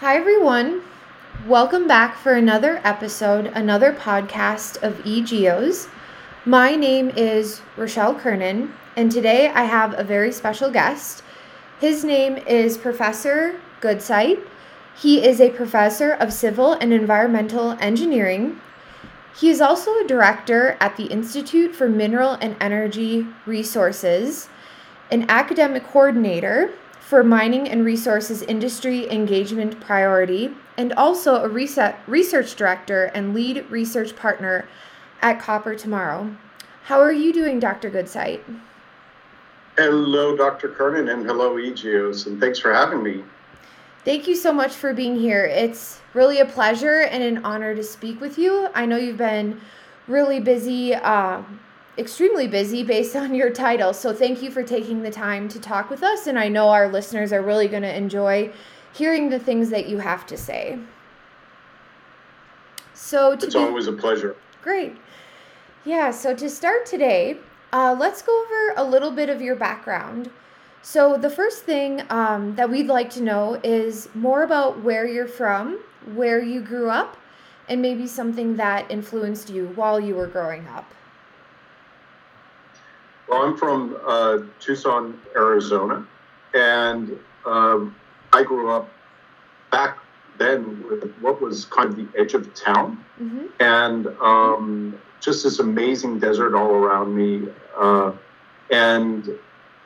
Hi, everyone. Welcome back for another episode, another podcast of eGeos. My name is Rochelle Kernan, and today I have a very special guest. His name is Professor Goodsite. He is a professor of civil and environmental engineering. He is also a director at the Institute for Mineral and Energy Resources, an academic coordinator for mining and resources industry engagement priority, and also a research director and lead research partner at Copper Tomorrow. How are you doing, Dr. Goodsite? Hello, Dr. Kernan, and hello, eGeos, and thanks for having me. Thank you so much for being here. It's really a pleasure and an honor to speak with you. I know you've been really busy. Uh, extremely busy based on your title. So thank you for taking the time to talk with us. And I know our listeners are really going to enjoy hearing the things that you have to say. So it's be, always a pleasure. Great. Yeah. So to start today, uh, let's go over a little bit of your background. So the first thing um, that we'd like to know is more about where you're from, where you grew up, and maybe something that influenced you while you were growing up. Well, I'm from uh, Tucson, Arizona, and um, I grew up back then with what was kind of the edge of town, mm-hmm. and um, just this amazing desert all around me. Uh, and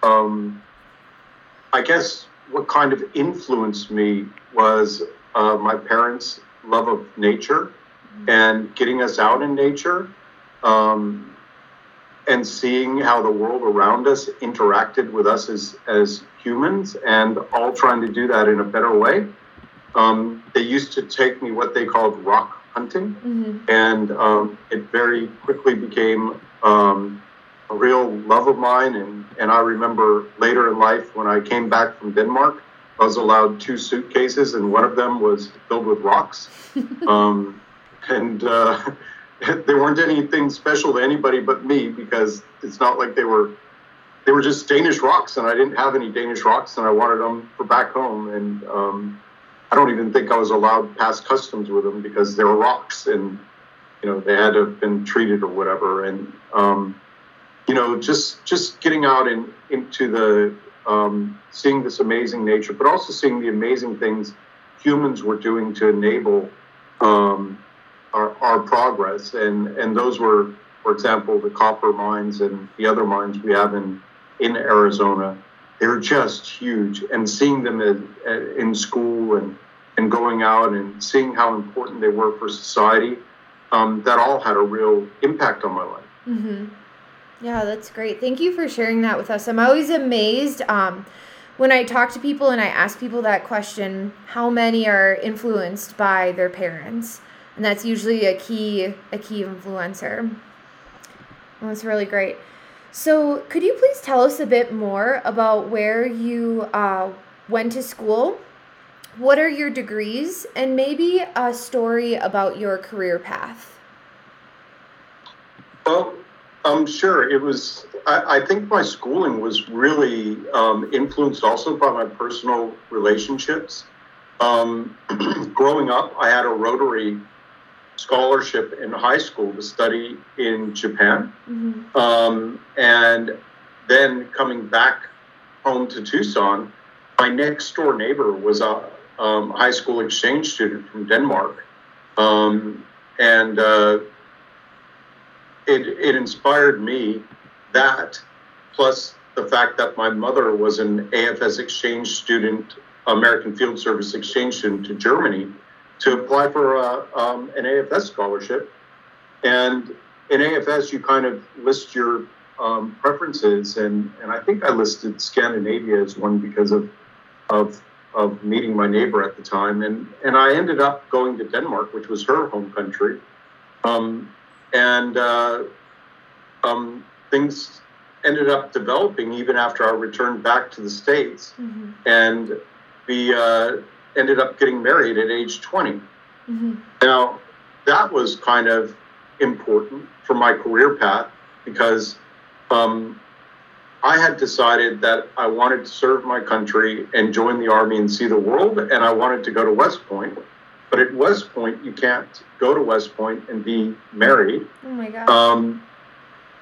um, I guess what kind of influenced me was uh, my parents' love of nature mm-hmm. and getting us out in nature. Um, and seeing how the world around us interacted with us as, as humans and all trying to do that in a better way. Um, they used to take me what they called rock hunting, mm-hmm. and um, it very quickly became um, a real love of mine. And, and I remember later in life when I came back from Denmark, I was allowed two suitcases, and one of them was filled with rocks. Um, and uh, they weren't anything special to anybody but me because it's not like they were they were just Danish rocks, and I didn't have any Danish rocks, and I wanted them for back home. And um, I don't even think I was allowed past customs with them because they were rocks, and you know they had to have been treated or whatever. And um, you know, just just getting out and into the um, seeing this amazing nature, but also seeing the amazing things humans were doing to enable um, our, our progress. And, and those were, for example, the copper mines and the other mines we have in, in Arizona. They're just huge. And seeing them in, in school and, and going out and seeing how important they were for society, um, that all had a real impact on my life. Mm-hmm. Yeah, that's great. Thank you for sharing that with us. I'm always amazed um, when I talk to people and I ask people that question how many are influenced by their parents and that's usually a key a key influencer. That's really great. So, could you please tell us a bit more about where you uh, went to school? What are your degrees, and maybe a story about your career path? Well, um, sure. It was. I, I think my schooling was really um, influenced also by my personal relationships. Um, growing up, I had a Rotary scholarship in high school to study in Japan. Mm-hmm. Um, and then coming back home to Tucson, my next door neighbor was a um, high school exchange student from Denmark. Um, and uh, it, it inspired me that, plus the fact that my mother was an AFS exchange student, American Field Service exchange student to Germany to apply for a, um, an AFS scholarship. And in AFS, you kind of list your um, preferences, and, and I think I listed Scandinavia as one because of, of, of meeting my neighbor at the time. And, and I ended up going to Denmark, which was her home country. Um, and uh, um, things ended up developing even after I returned back to the States. Mm-hmm. And the uh, ended up getting married at age 20. Mm-hmm. Now, that was kind of important for my career path because um, I had decided that I wanted to serve my country and join the army and see the world, and I wanted to go to West Point. But at West Point, you can't go to West Point and be married. Oh my God. Um,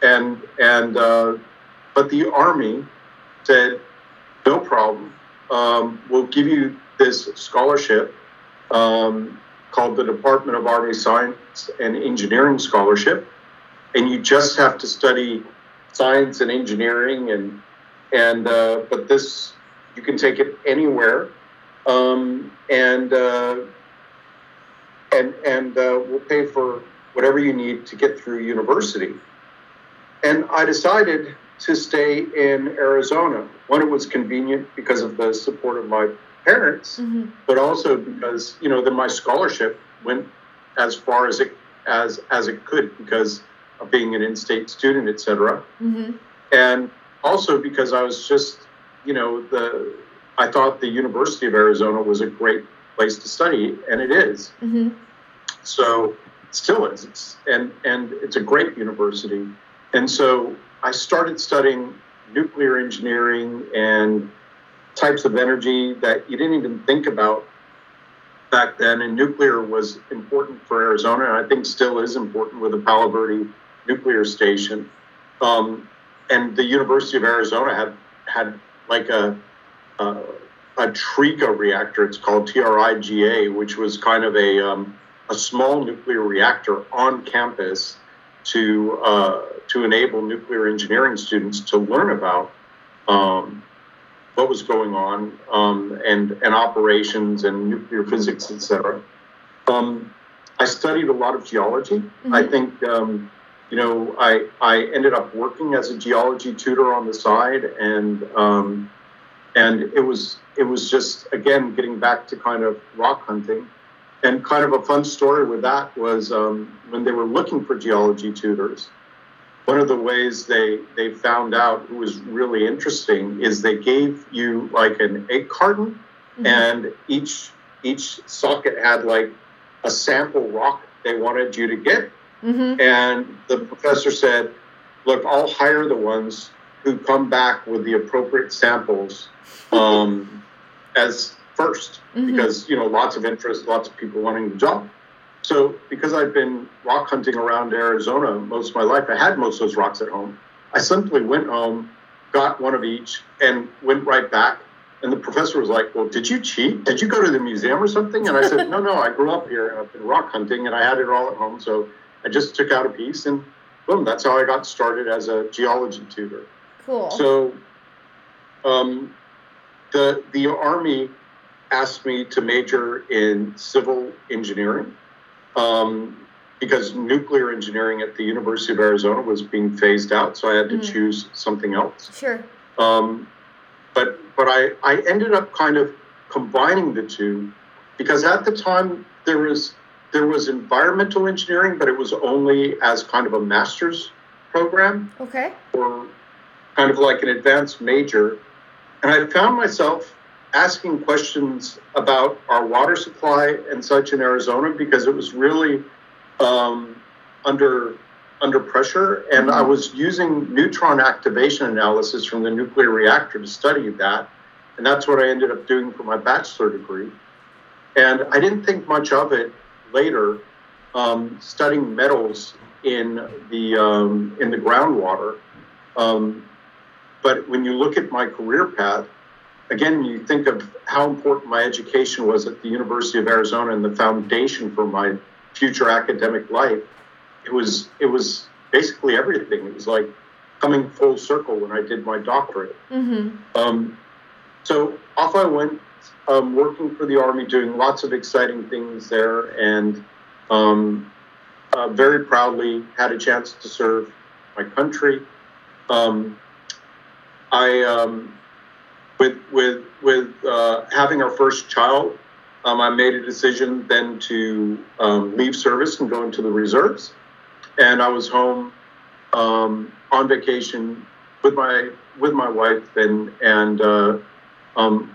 and and uh, but the army said, no problem. Um, we'll give you this scholarship um, called the Department of Army Science and Engineering Scholarship, and you just have to study science and engineering and and uh, but this you can take it anywhere. Um, and uh, and and uh, we'll pay for whatever you need to get through university. And I decided to stay in Arizona when it was convenient because of the support of my parents mm-hmm. but also because you know that my scholarship went as far as it as as it could because of being an in-state student, et cetera. Mm-hmm. And also because I was just, you know, the I thought the University of Arizona was a great place to study, and it is. Mm-hmm. So still is. It's, and and it's a great university. And so I started studying nuclear engineering and types of energy that you didn't even think about back then. And nuclear was important for Arizona, and I think still is important with the Palo Verde nuclear station. Um, and the University of Arizona had had like a a, a TRIGA reactor. It's called TRIGA, which was kind of a um, a small nuclear reactor on campus to uh, to enable nuclear engineering students to learn about um, what was going on um, and and operations and nuclear physics, etc. Um, I studied a lot of geology. Mm-hmm. I think um, you know, I I ended up working as a geology tutor on the side, and um, and it was it was just again getting back to kind of rock hunting, and kind of a fun story with that was um, when they were looking for geology tutors. One of the ways they they found out who was really interesting is they gave you like an egg carton, mm-hmm. and each each socket had like a sample rock they wanted you to get Mm-hmm. And the professor said, Look, I'll hire the ones who come back with the appropriate samples um, as 1st mm-hmm. because, you know, lots of interest, lots of people wanting the job. So, because I've been rock hunting around Arizona most of my life, I had most of those rocks at home. I simply went home, got one of each, and went right back. And the professor was like, Well, did you cheat? Did you go to the museum or something? And I said, No, no, I grew up here and I've been rock hunting and I had it all at home. So I just took out a piece and boom, that's how I got started as a geology tutor. Cool. So um, the the Army asked me to major in civil engineering um, because nuclear engineering at the University of Arizona was being phased out, so I had to mm. choose something else. Sure. Um, but but I, I ended up kind of combining the two because at the time there was there was environmental engineering, but it was only as kind of a master's program. Okay. Or kind of like an advanced major. And I found myself asking questions about our water supply and such in Arizona because it was really um, under under pressure. And mm-hmm. I was using neutron activation analysis from the nuclear reactor to study that. And that's what I ended up doing for my bachelor degree. And I didn't think much of it later um, studying metals in the um, in the groundwater. Um, but when you look at my career path, again, you think of how important my education was at the University of Arizona and the foundation for my future academic life. It was it was basically everything. It was like coming full circle when I did my doctorate. Mm-hmm. Um, so off I went um, working for the Army, doing lots of exciting things there, and um, uh, very proudly had a chance to serve my country. Um, I, um, with with with uh, having our first child, um, I made a decision then to um, leave service and go into the reserves, and I was home on vacation with my with my wife and and uh, um,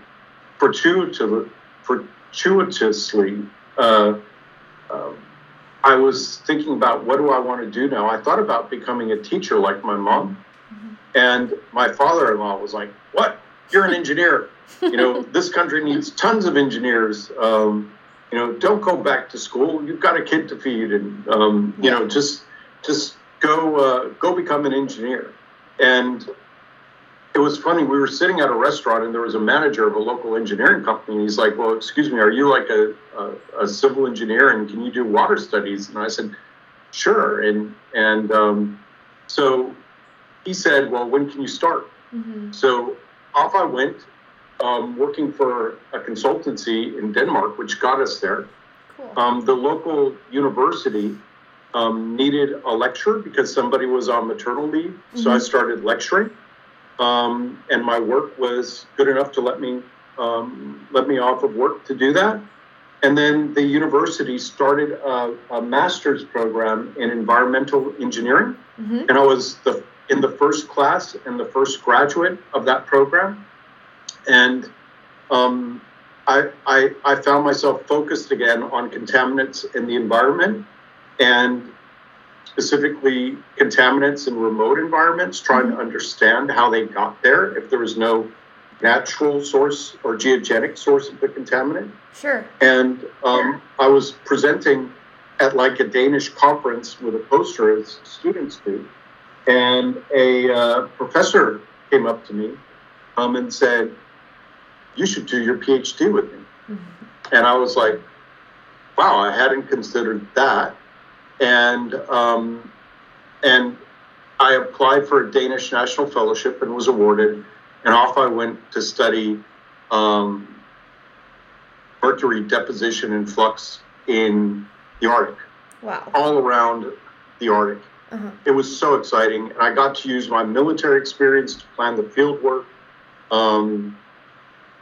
fortuitously, fortuitously uh, uh, I was thinking about what do I want to do now. I thought about becoming a teacher like my mom, mm-hmm. And my father in law was like, What? You're an engineer. You know, this country needs tons of engineers. Um, you know, don't go back to school. You've got a kid to feed, and um, you know, just just go uh, go become an engineer. And it was funny. We were sitting at a restaurant, and there was a manager of a local engineering company. And he's like, "Well, excuse me, are you like a, a, a civil engineer, and can you do water studies?" And I said, "Sure." And and um, so he said, "Well, when can you start?" Mm-hmm. So off I went um, working for a consultancy in Denmark, which got us there. Cool. Um, the local university um, needed a lecturer because somebody was on maternal leave. Mm-hmm. So I mm-hmm. started lecturing, um, and my work was good enough to let me um, let me off of work to do that. And then the university started a, a master's program in environmental engineering, mm-hmm. and I was the in the first class and the first graduate of that program and um, I, I, I found myself focused again on contaminants in the environment and specifically contaminants in remote environments, trying to understand how they got there if there was no natural source or geogenic source of the contaminant. Sure. And um, I was presenting at like a Danish conference with a poster as students do. And a uh, professor came up to me um, and said, you should do your PhD with me. Mm-hmm. And I was like, wow, I hadn't considered that. And um, and I applied for a Danish National Fellowship and was awarded. And off I went to study um, mercury deposition and flux in the Arctic. Wow. All around the Arctic. Uh-huh. It was so exciting. And I got to use my military experience to plan the field work. Um,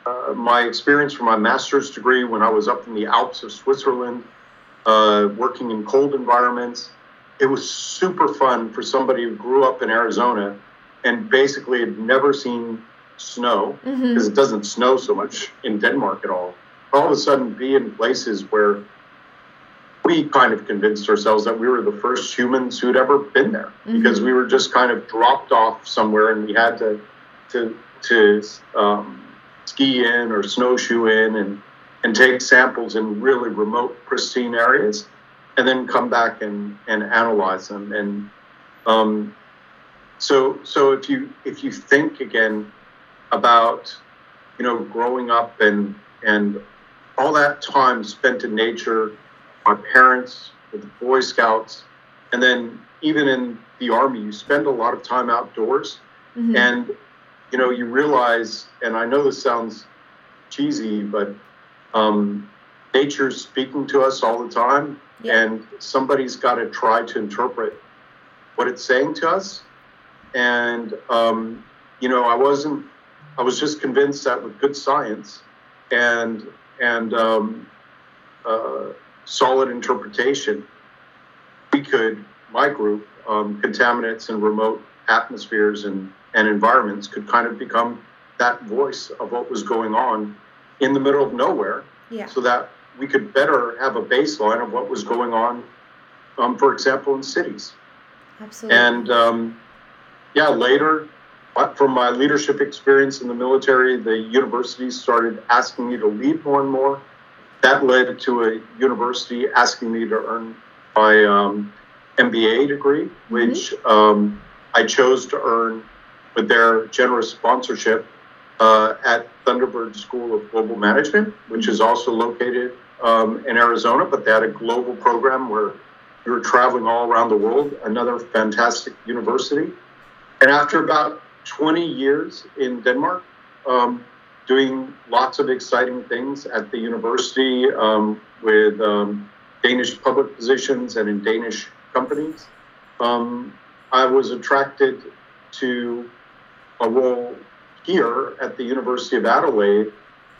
uh, my experience for my master's degree when I was up in the Alps of Switzerland, uh, working in cold environments. It was super fun for somebody who grew up in Arizona and basically had never seen snow because mm-hmm. it doesn't snow so much in Denmark at all. All of a sudden, be in places where we kind of convinced ourselves that we were the first humans who'd ever been there mm-hmm. because we were just kind of dropped off somewhere and we had to to to um, ski in or snowshoe in and, and take samples in really remote, pristine areas, and then come back and, and analyze them. And um, so, so if you if you think again about you know growing up and and all that time spent in nature, my parents, with the Boy Scouts, and then even in the Army, you spend a lot of time outdoors. Mm-hmm. And you know, you realize, and I know this sounds cheesy, but um, nature's speaking to us all the time, yeah. and somebody's got to try to interpret what it's saying to us. And um, you know, I wasn't. I was just convinced that with good science and and um, uh, solid interpretation, we could, my group, um, contaminants in remote atmospheres and and environments could kind of become that voice of what was going on in the middle of nowhere yeah. so that we could better have a baseline of what was going on, um, for example, in cities. Absolutely. And um, yeah, later, from my leadership experience in the military, the universities started asking me to lead more and more. That led to a university asking me to earn my um, MBA degree, mm-hmm. which mm-hmm. I chose to earn with their generous sponsorship uh, at Thunderbird School of Global Management, which is also located um, in Arizona, but they had a global program where you were traveling all around the world, another fantastic university. And after about 20 years in Denmark, um, doing lots of exciting things at the university um, with um, Danish public positions and in Danish companies, um, I was attracted to a role here at the University of Adelaide,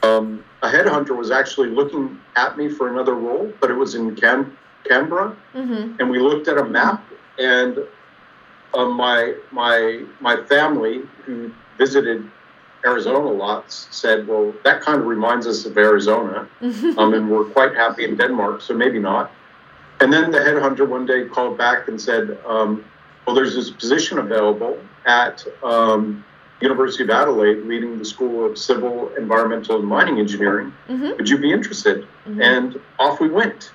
um, a headhunter was actually looking at me for another role, but it was in Can- Canberra, mm-hmm. and we looked at a map, and uh, my my my family who visited Arizona lots said, "Well, that kind of reminds us of Arizona, um, and we're quite happy in Denmark, so maybe not." And then the headhunter one day called back and said, um, "Well, there's this position available, at um, University of Adelaide, leading the School of Civil, Environmental, and Mining Engineering. Mm-hmm. Would you be interested? Mm-hmm. And off we went.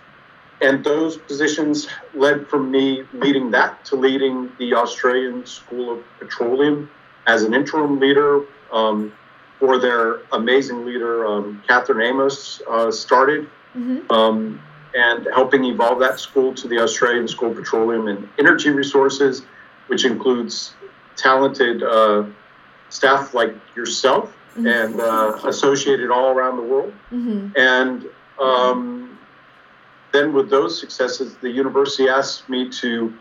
And those positions led from me leading that to leading the Australian School of Petroleum as an interim leader um, for their amazing leader, um, Catherine Amos, uh, started. Mm-hmm. Um, and helping evolve that school to the Australian School of Petroleum and Energy Resources, which includes talented uh, staff like yourself mm-hmm. and uh, associated all around the world. Mm-hmm. And um, then, with those successes, the university asked me to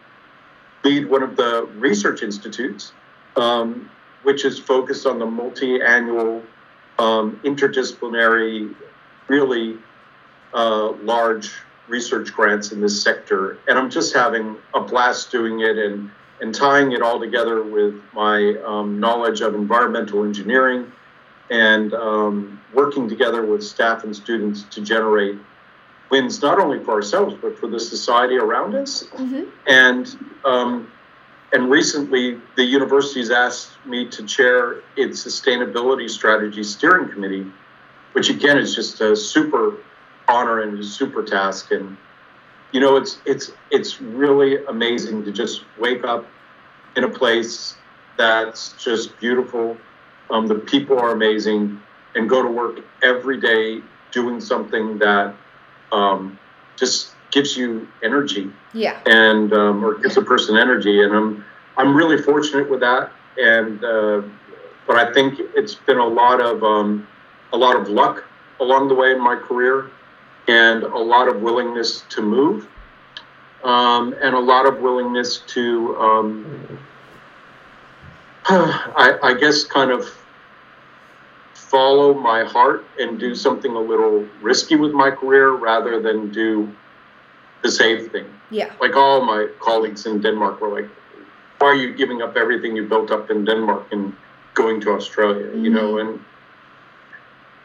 lead one of the research institutes, um, which is focused on the multi annual um, interdisciplinary, really uh, large research grants in this sector. And I'm just having a blast doing it and, and tying it all together with my um, knowledge of environmental engineering and um, working together with staff and students to generate wins not only for ourselves but for the society around us. Mm-hmm. And um, and recently, the university's asked me to chair its sustainability strategy steering committee, which again is just a super honor and a super task. And you know, it's it's it's really amazing to just wake up in a place that's just beautiful. Um, the people are amazing, and go to work every day doing something that um, just gives you energy. Yeah. And um, or gives a person energy, and I'm I'm really fortunate with that. And uh, but I think it's been a lot of um, a lot of luck along the way in my career and a lot of willingness to move um, and a lot of willingness to, um, I, I, guess, kind of follow my heart and do something a little risky with my career rather than do the safe thing. Yeah. Like all my colleagues in Denmark were like, why are you giving up everything you built up in Denmark and going to Australia? Mm-hmm. You know, and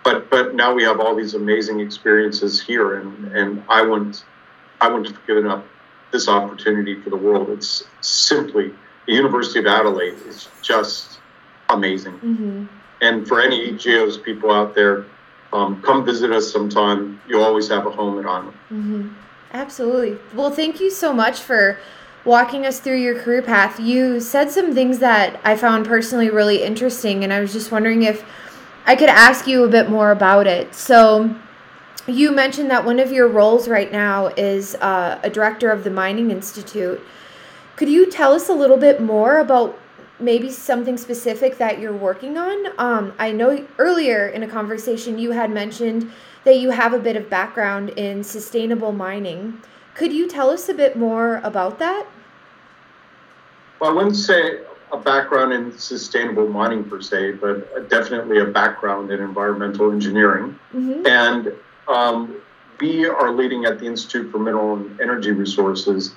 but but now we have all these amazing experiences here, and and I wouldn't I wouldn't have given up this opportunity for the world. It's simply the University of Adelaide is just amazing. Mm-hmm. And for any EGEOS people out there, um, come visit us sometime. You always have a home at Arnold. Mm-hmm. Absolutely. Well, thank you so much for walking us through your career path. You said some things that I found personally really interesting, and I was just wondering if I could ask you a bit more about it. So, you mentioned that one of your roles right now is uh, a director of the Mining Institute. Could you tell us a little bit more about maybe something specific that you're working on? Um, I know earlier in a conversation you had mentioned that you have a bit of background in sustainable mining. Could you tell us a bit more about that? Well, I wouldn't say a background in sustainable mining per se, but definitely a background in environmental engineering. Mm-hmm. And um, we are leading at the Institute for Mineral and Energy Resources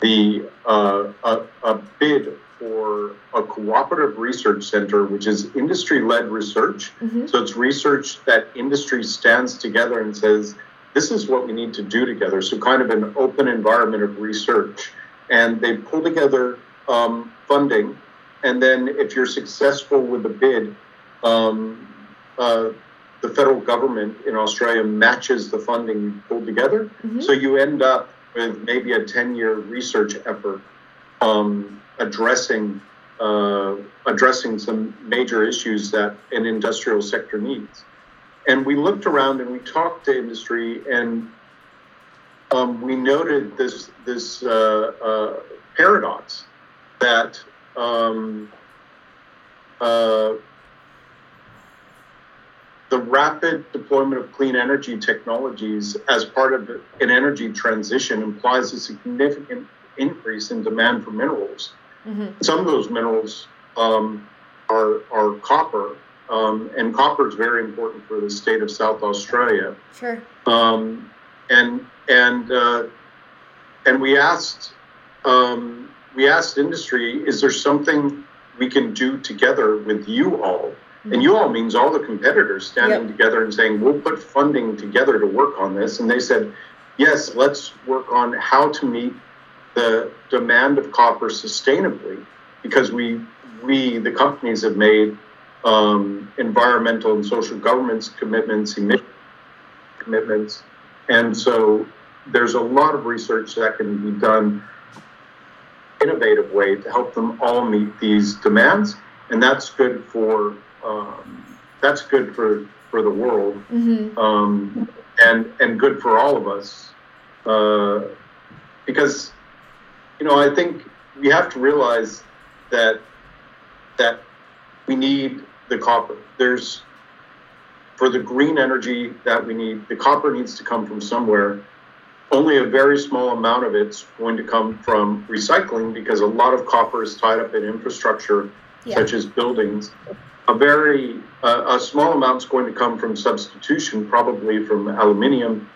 the uh, a, a, bid for a cooperative research center, which is industry-led research. Mm-hmm. So it's research that industry stands together and says, "This is what we need to do together." So kind of an open environment of research, and they pull together um, funding and then if you're successful with the bid, um, uh, the federal government in Australia matches the funding you pulled together. Mm-hmm. So you end up with maybe a 10 year research effort um, addressing uh, addressing some major issues that an industrial sector needs. And we looked around and we talked to industry, and um, we noted this this uh, uh paradox that um, uh, the rapid deployment of clean energy technologies as part of an energy transition implies a significant increase in demand for minerals. Mm-hmm. Some of those minerals um, are, are copper, um, and copper is very important for the state of South Australia. Sure. Um, and and uh, and we asked um, we asked industry, is there something we can do together with you all? Mm-hmm. And you all means all the competitors standing yep. together and saying, we'll put funding together to work on this. And they said, yes, let's work on how to meet the demand of copper sustainably because we we, the companies, have made um, environmental and social governance commitments, emission commitments, and so there's a lot of research that can be done innovative way to help them all meet these demands, and that's good for um, that's good for for the world, mm-hmm. um, and and good for all of us, uh, because you know I think we have to realize that that we need the copper. There's for the green energy that we need, the copper needs to come from somewhere. Only a very small amount of it's going to come from recycling because a lot of copper is tied up in infrastructure, yeah. such as buildings. A very uh, a small amount is going to come from substitution, probably from aluminium.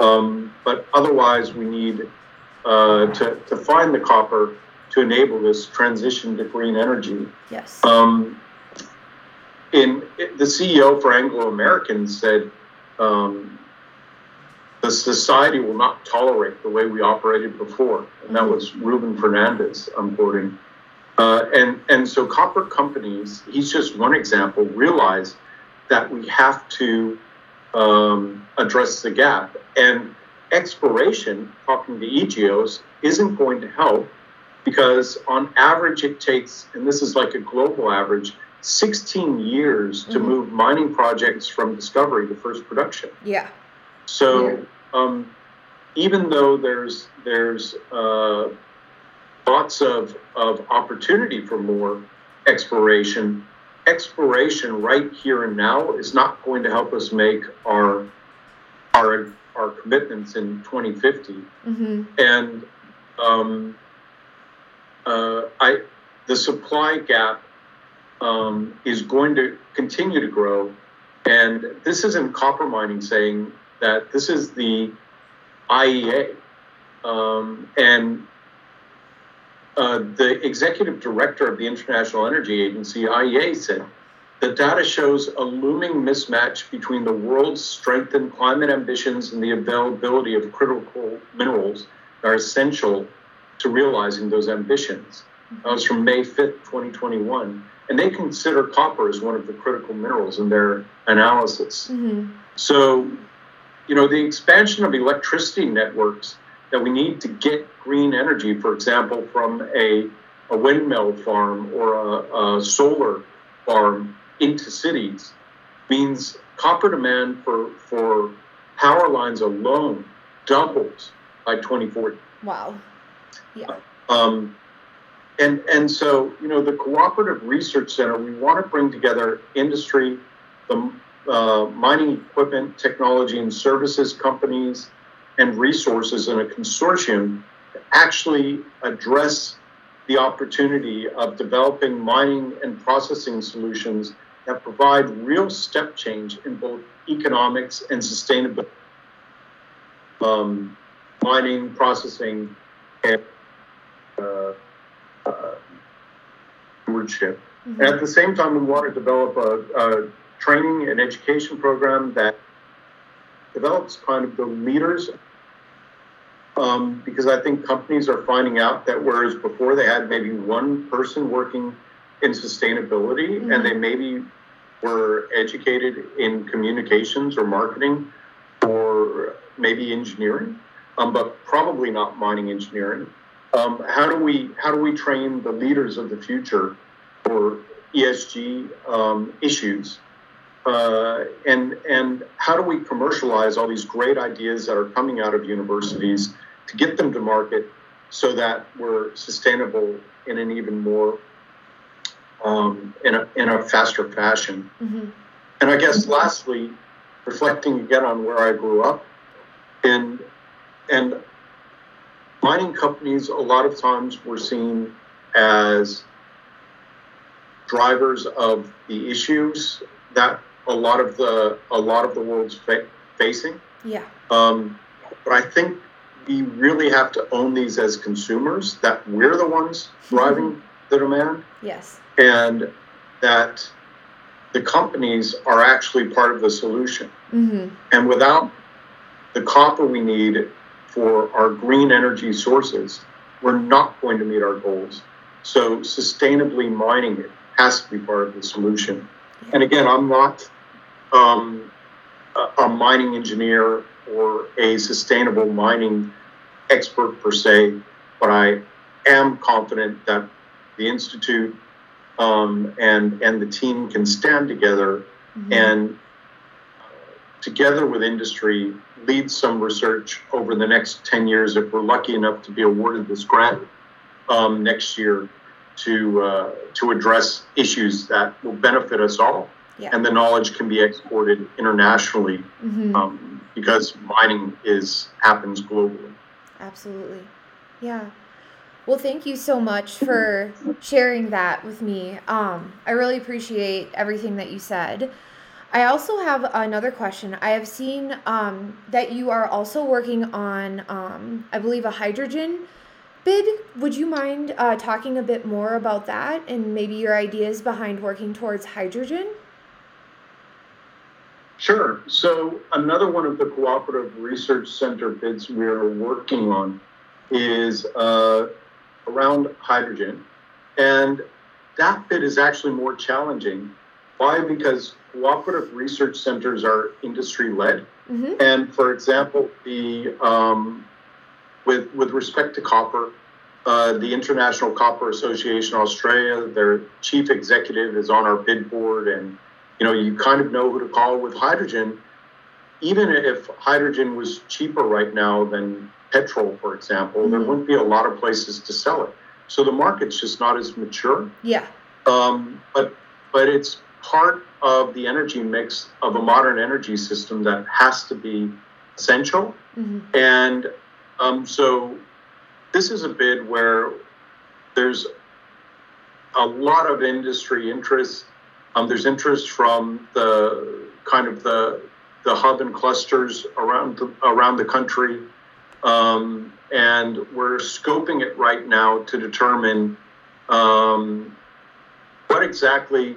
Um, but otherwise, we need uh, to, to find the copper to enable this transition to green energy. Yes. Um, in the CEO for Anglo American said, um, the society will not tolerate the way we operated before, and that was Ruben Fernandes. I'm quoting, uh, and and so copper companies. He's just one example. Realize that we have to um, address the gap, and exploration, talking to EGOs, isn't going to help because on average it takes, and this is like a global average, 16 years to mm-hmm. move mining projects from discovery to first production. Yeah. So yeah. Um, even though there's there's uh, lots of, of opportunity for more exploration, exploration right here and now is not going to help us make our our commitments in 2050. Mm-hmm. And um, uh, I the supply gap um, is going to continue to grow. And this isn't copper mining saying that this is the IEA. Um, and uh, the executive director of the International Energy Agency, IEA, said the data shows a looming mismatch between the world's strengthened climate ambitions and the availability of critical minerals that are essential to realizing those ambitions. That was from May 5th, 2021 and they consider copper as one of the critical minerals in their analysis. Mm-hmm. So, you know, the expansion of electricity networks that we need to get green energy, for example, from a, a windmill farm or a, a solar farm into cities, means copper demand for, for power lines alone doubles by 2040. Wow. Yeah. Um, and and so you know the cooperative research center we want to bring together industry the uh, mining equipment technology and services companies and resources in a consortium to actually address the opportunity of developing mining and processing solutions that provide real step change in both economics and sustainability um, mining processing and uh, uh, stewardship. Mm-hmm. And at the same time, we want to develop a, a training and education program that develops kind of the leaders um, because I think companies are finding out that whereas before they had maybe one person working in sustainability mm-hmm. and they maybe were educated in communications or marketing or maybe engineering, um, but probably not mining engineering. Um, how do we how do we train the leaders of the future for ESG um, issues, uh, and and how do we commercialize all these great ideas that are coming out of universities to get them to market so that we're sustainable in an even more um, in a in a faster fashion. Mm-hmm. And I guess lastly, reflecting again on where I grew up, and and mining companies a lot of times were seen as drivers of the issues that a lot of the a lot of the world's fa- facing. Yeah. Um, but I think we really have to own these as consumers that we're the ones driving the demand. Yes. And that the companies are actually part of the solution. Mm-hmm. And without the copper we need for our green energy sources, we're not going to meet our goals. So sustainably mining it has to be part of the solution. And again, I'm not um, a mining engineer or a sustainable mining expert per se, but I am confident that the institute um, and and the team can stand together mm-hmm. and uh, together with industry lead some research over the next 10 years if we're lucky enough to be awarded this grant um, next year to uh, to address issues that will benefit us all yeah. and the knowledge can be exported internationally mm-hmm. um, because mining is happens globally absolutely yeah well, thank you so much for sharing that with me. Um, I really appreciate everything that you said. I also have another question. I have seen um, that you are also working on, um, I believe, a hydrogen bid. Would you mind uh, talking a bit more about that and maybe your ideas behind working towards hydrogen? Sure. So, another one of the Cooperative Research Center bids we are working on is uh, around hydrogen. And that bit is actually more challenging. Why? Because cooperative research centers are industry led. Mm-hmm. And for example, the um, with with respect to copper, uh, the International Copper Association Australia, their chief executive is on our bid board, and you know you kind of know who to call with hydrogen. Even if hydrogen was cheaper right now than petrol, for example, mm-hmm. there wouldn't be a lot of places to sell it. So the market's just not as mature. Yeah. Um, but but it's part of the energy mix of a modern energy system that has to be essential. Mm-hmm. And um, so this is a bid where there's a lot of industry interest. Um, there's interest from the kind of the the hub and clusters around the, around the country um, and we're scoping it right now to determine um, what exactly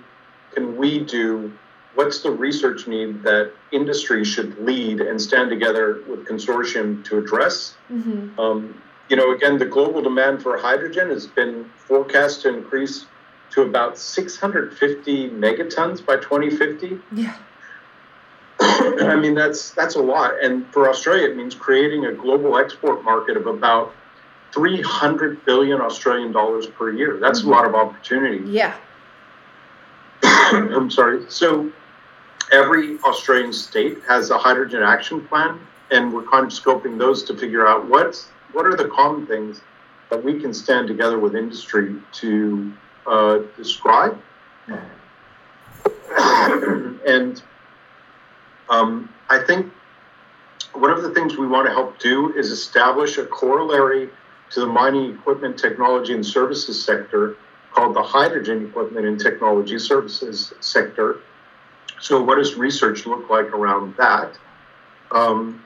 can we do? What's the research need that industry should lead and stand together with consortium to address? Mm-hmm. um, you know again the global demand for hydrogen has been forecast to increase to about 650 megatons by 2050 yeah I mean, that's that's a lot. And for Australia, it means creating a global export market of about 300 billion Australian dollars per year. That's mm-hmm. a lot of opportunity. Yeah. I'm sorry. So every Australian state has a hydrogen action plan, and we're kind of scoping those to figure out what's what are the common things that we can stand together with industry to uh, describe. and um, I think one of the things we want to help do is establish a corollary to the mining equipment technology and services sector called the hydrogen equipment and technology services sector. So, what does research look like around that? Um,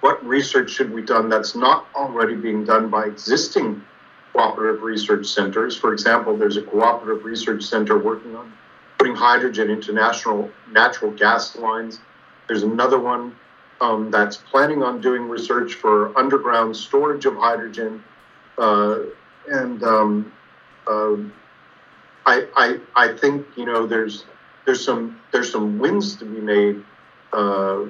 what research should be done that's not already being done by existing cooperative research centers? For example, there's a cooperative research center working on hydrogen into national natural gas lines. There's another one um, that's planning on doing research for underground storage of hydrogen. Uh, and um, uh, I, I, I think you know there's there's some there's some wins to be made, uh,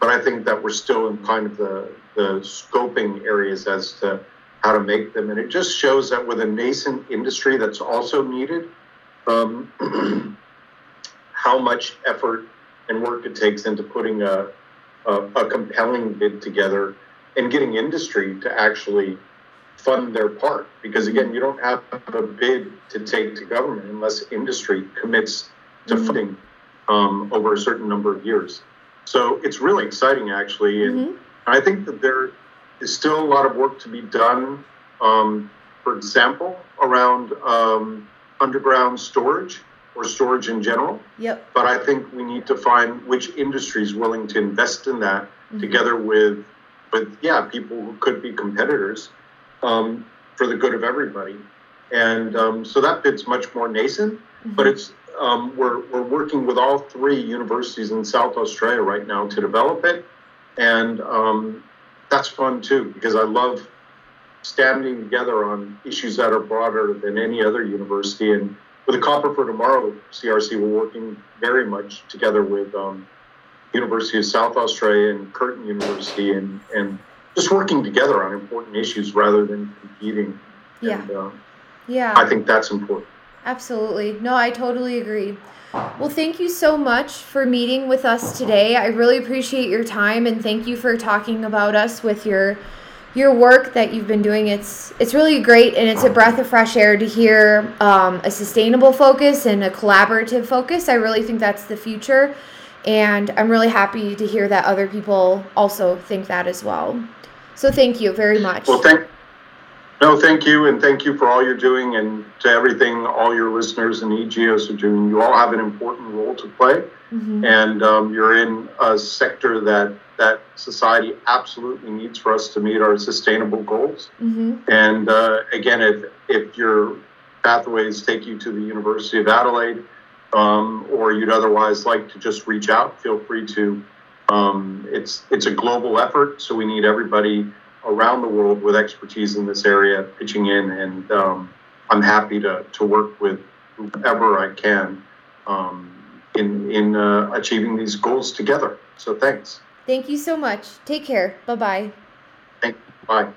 but I think that we're still in kind of the the scoping areas as to how to make them, and it just shows that with a nascent industry that's also needed. Um, how much effort and work it takes into putting a, a, a compelling bid together and getting industry to actually fund their part. Because again, you don't have a bid to take to government unless industry commits to mm-hmm. funding um, over a certain number of years. So it's really exciting, actually. And mm-hmm. I think that there is still a lot of work to be done. Um, for example, around um, underground storage or storage in general. Yep. But I think we need to find which industry is willing to invest in that mm-hmm. together with, with yeah, people who could be competitors um, for the good of everybody. And um, so that bit's much more nascent, mm-hmm. but it's um, we're, we're working with all three universities in South Australia right now to develop it. And um, that's fun too, because I love standing together on issues that are broader than any other university. And with the Copper for Tomorrow CRC, we're working very much together with um, University of South Australia and Curtin University and, and just working together on important issues rather than competing. Yeah. And, uh, yeah. I think that's important. Absolutely. No, I totally agree. Well, thank you so much for meeting with us today. I really appreciate your time and thank you for talking about us with your your work that you've been doing. It's it's really great and it's a breath of fresh air to hear um, a sustainable focus and a collaborative focus. I really think that's the future, and I'm really happy to hear that other people also think that as well. So thank you very much. Well, thank no, thank you, and thank you for all you're doing, and to everything all your listeners and EGOs are doing. You all have an important role to play, mm-hmm. and um, you're in a sector that that society absolutely needs for us to meet our sustainable goals. Mm-hmm. And uh, again, if if your pathways take you to the University of Adelaide, um, or you'd otherwise like to just reach out, feel free to. Um, it's it's a global effort, so we need everybody around the world with expertise in this area pitching in, and um, I'm happy to, to work with whoever I can um, in in uh, achieving these goals together. So thanks. Thank you so much. Take care. Bye bye. Bye.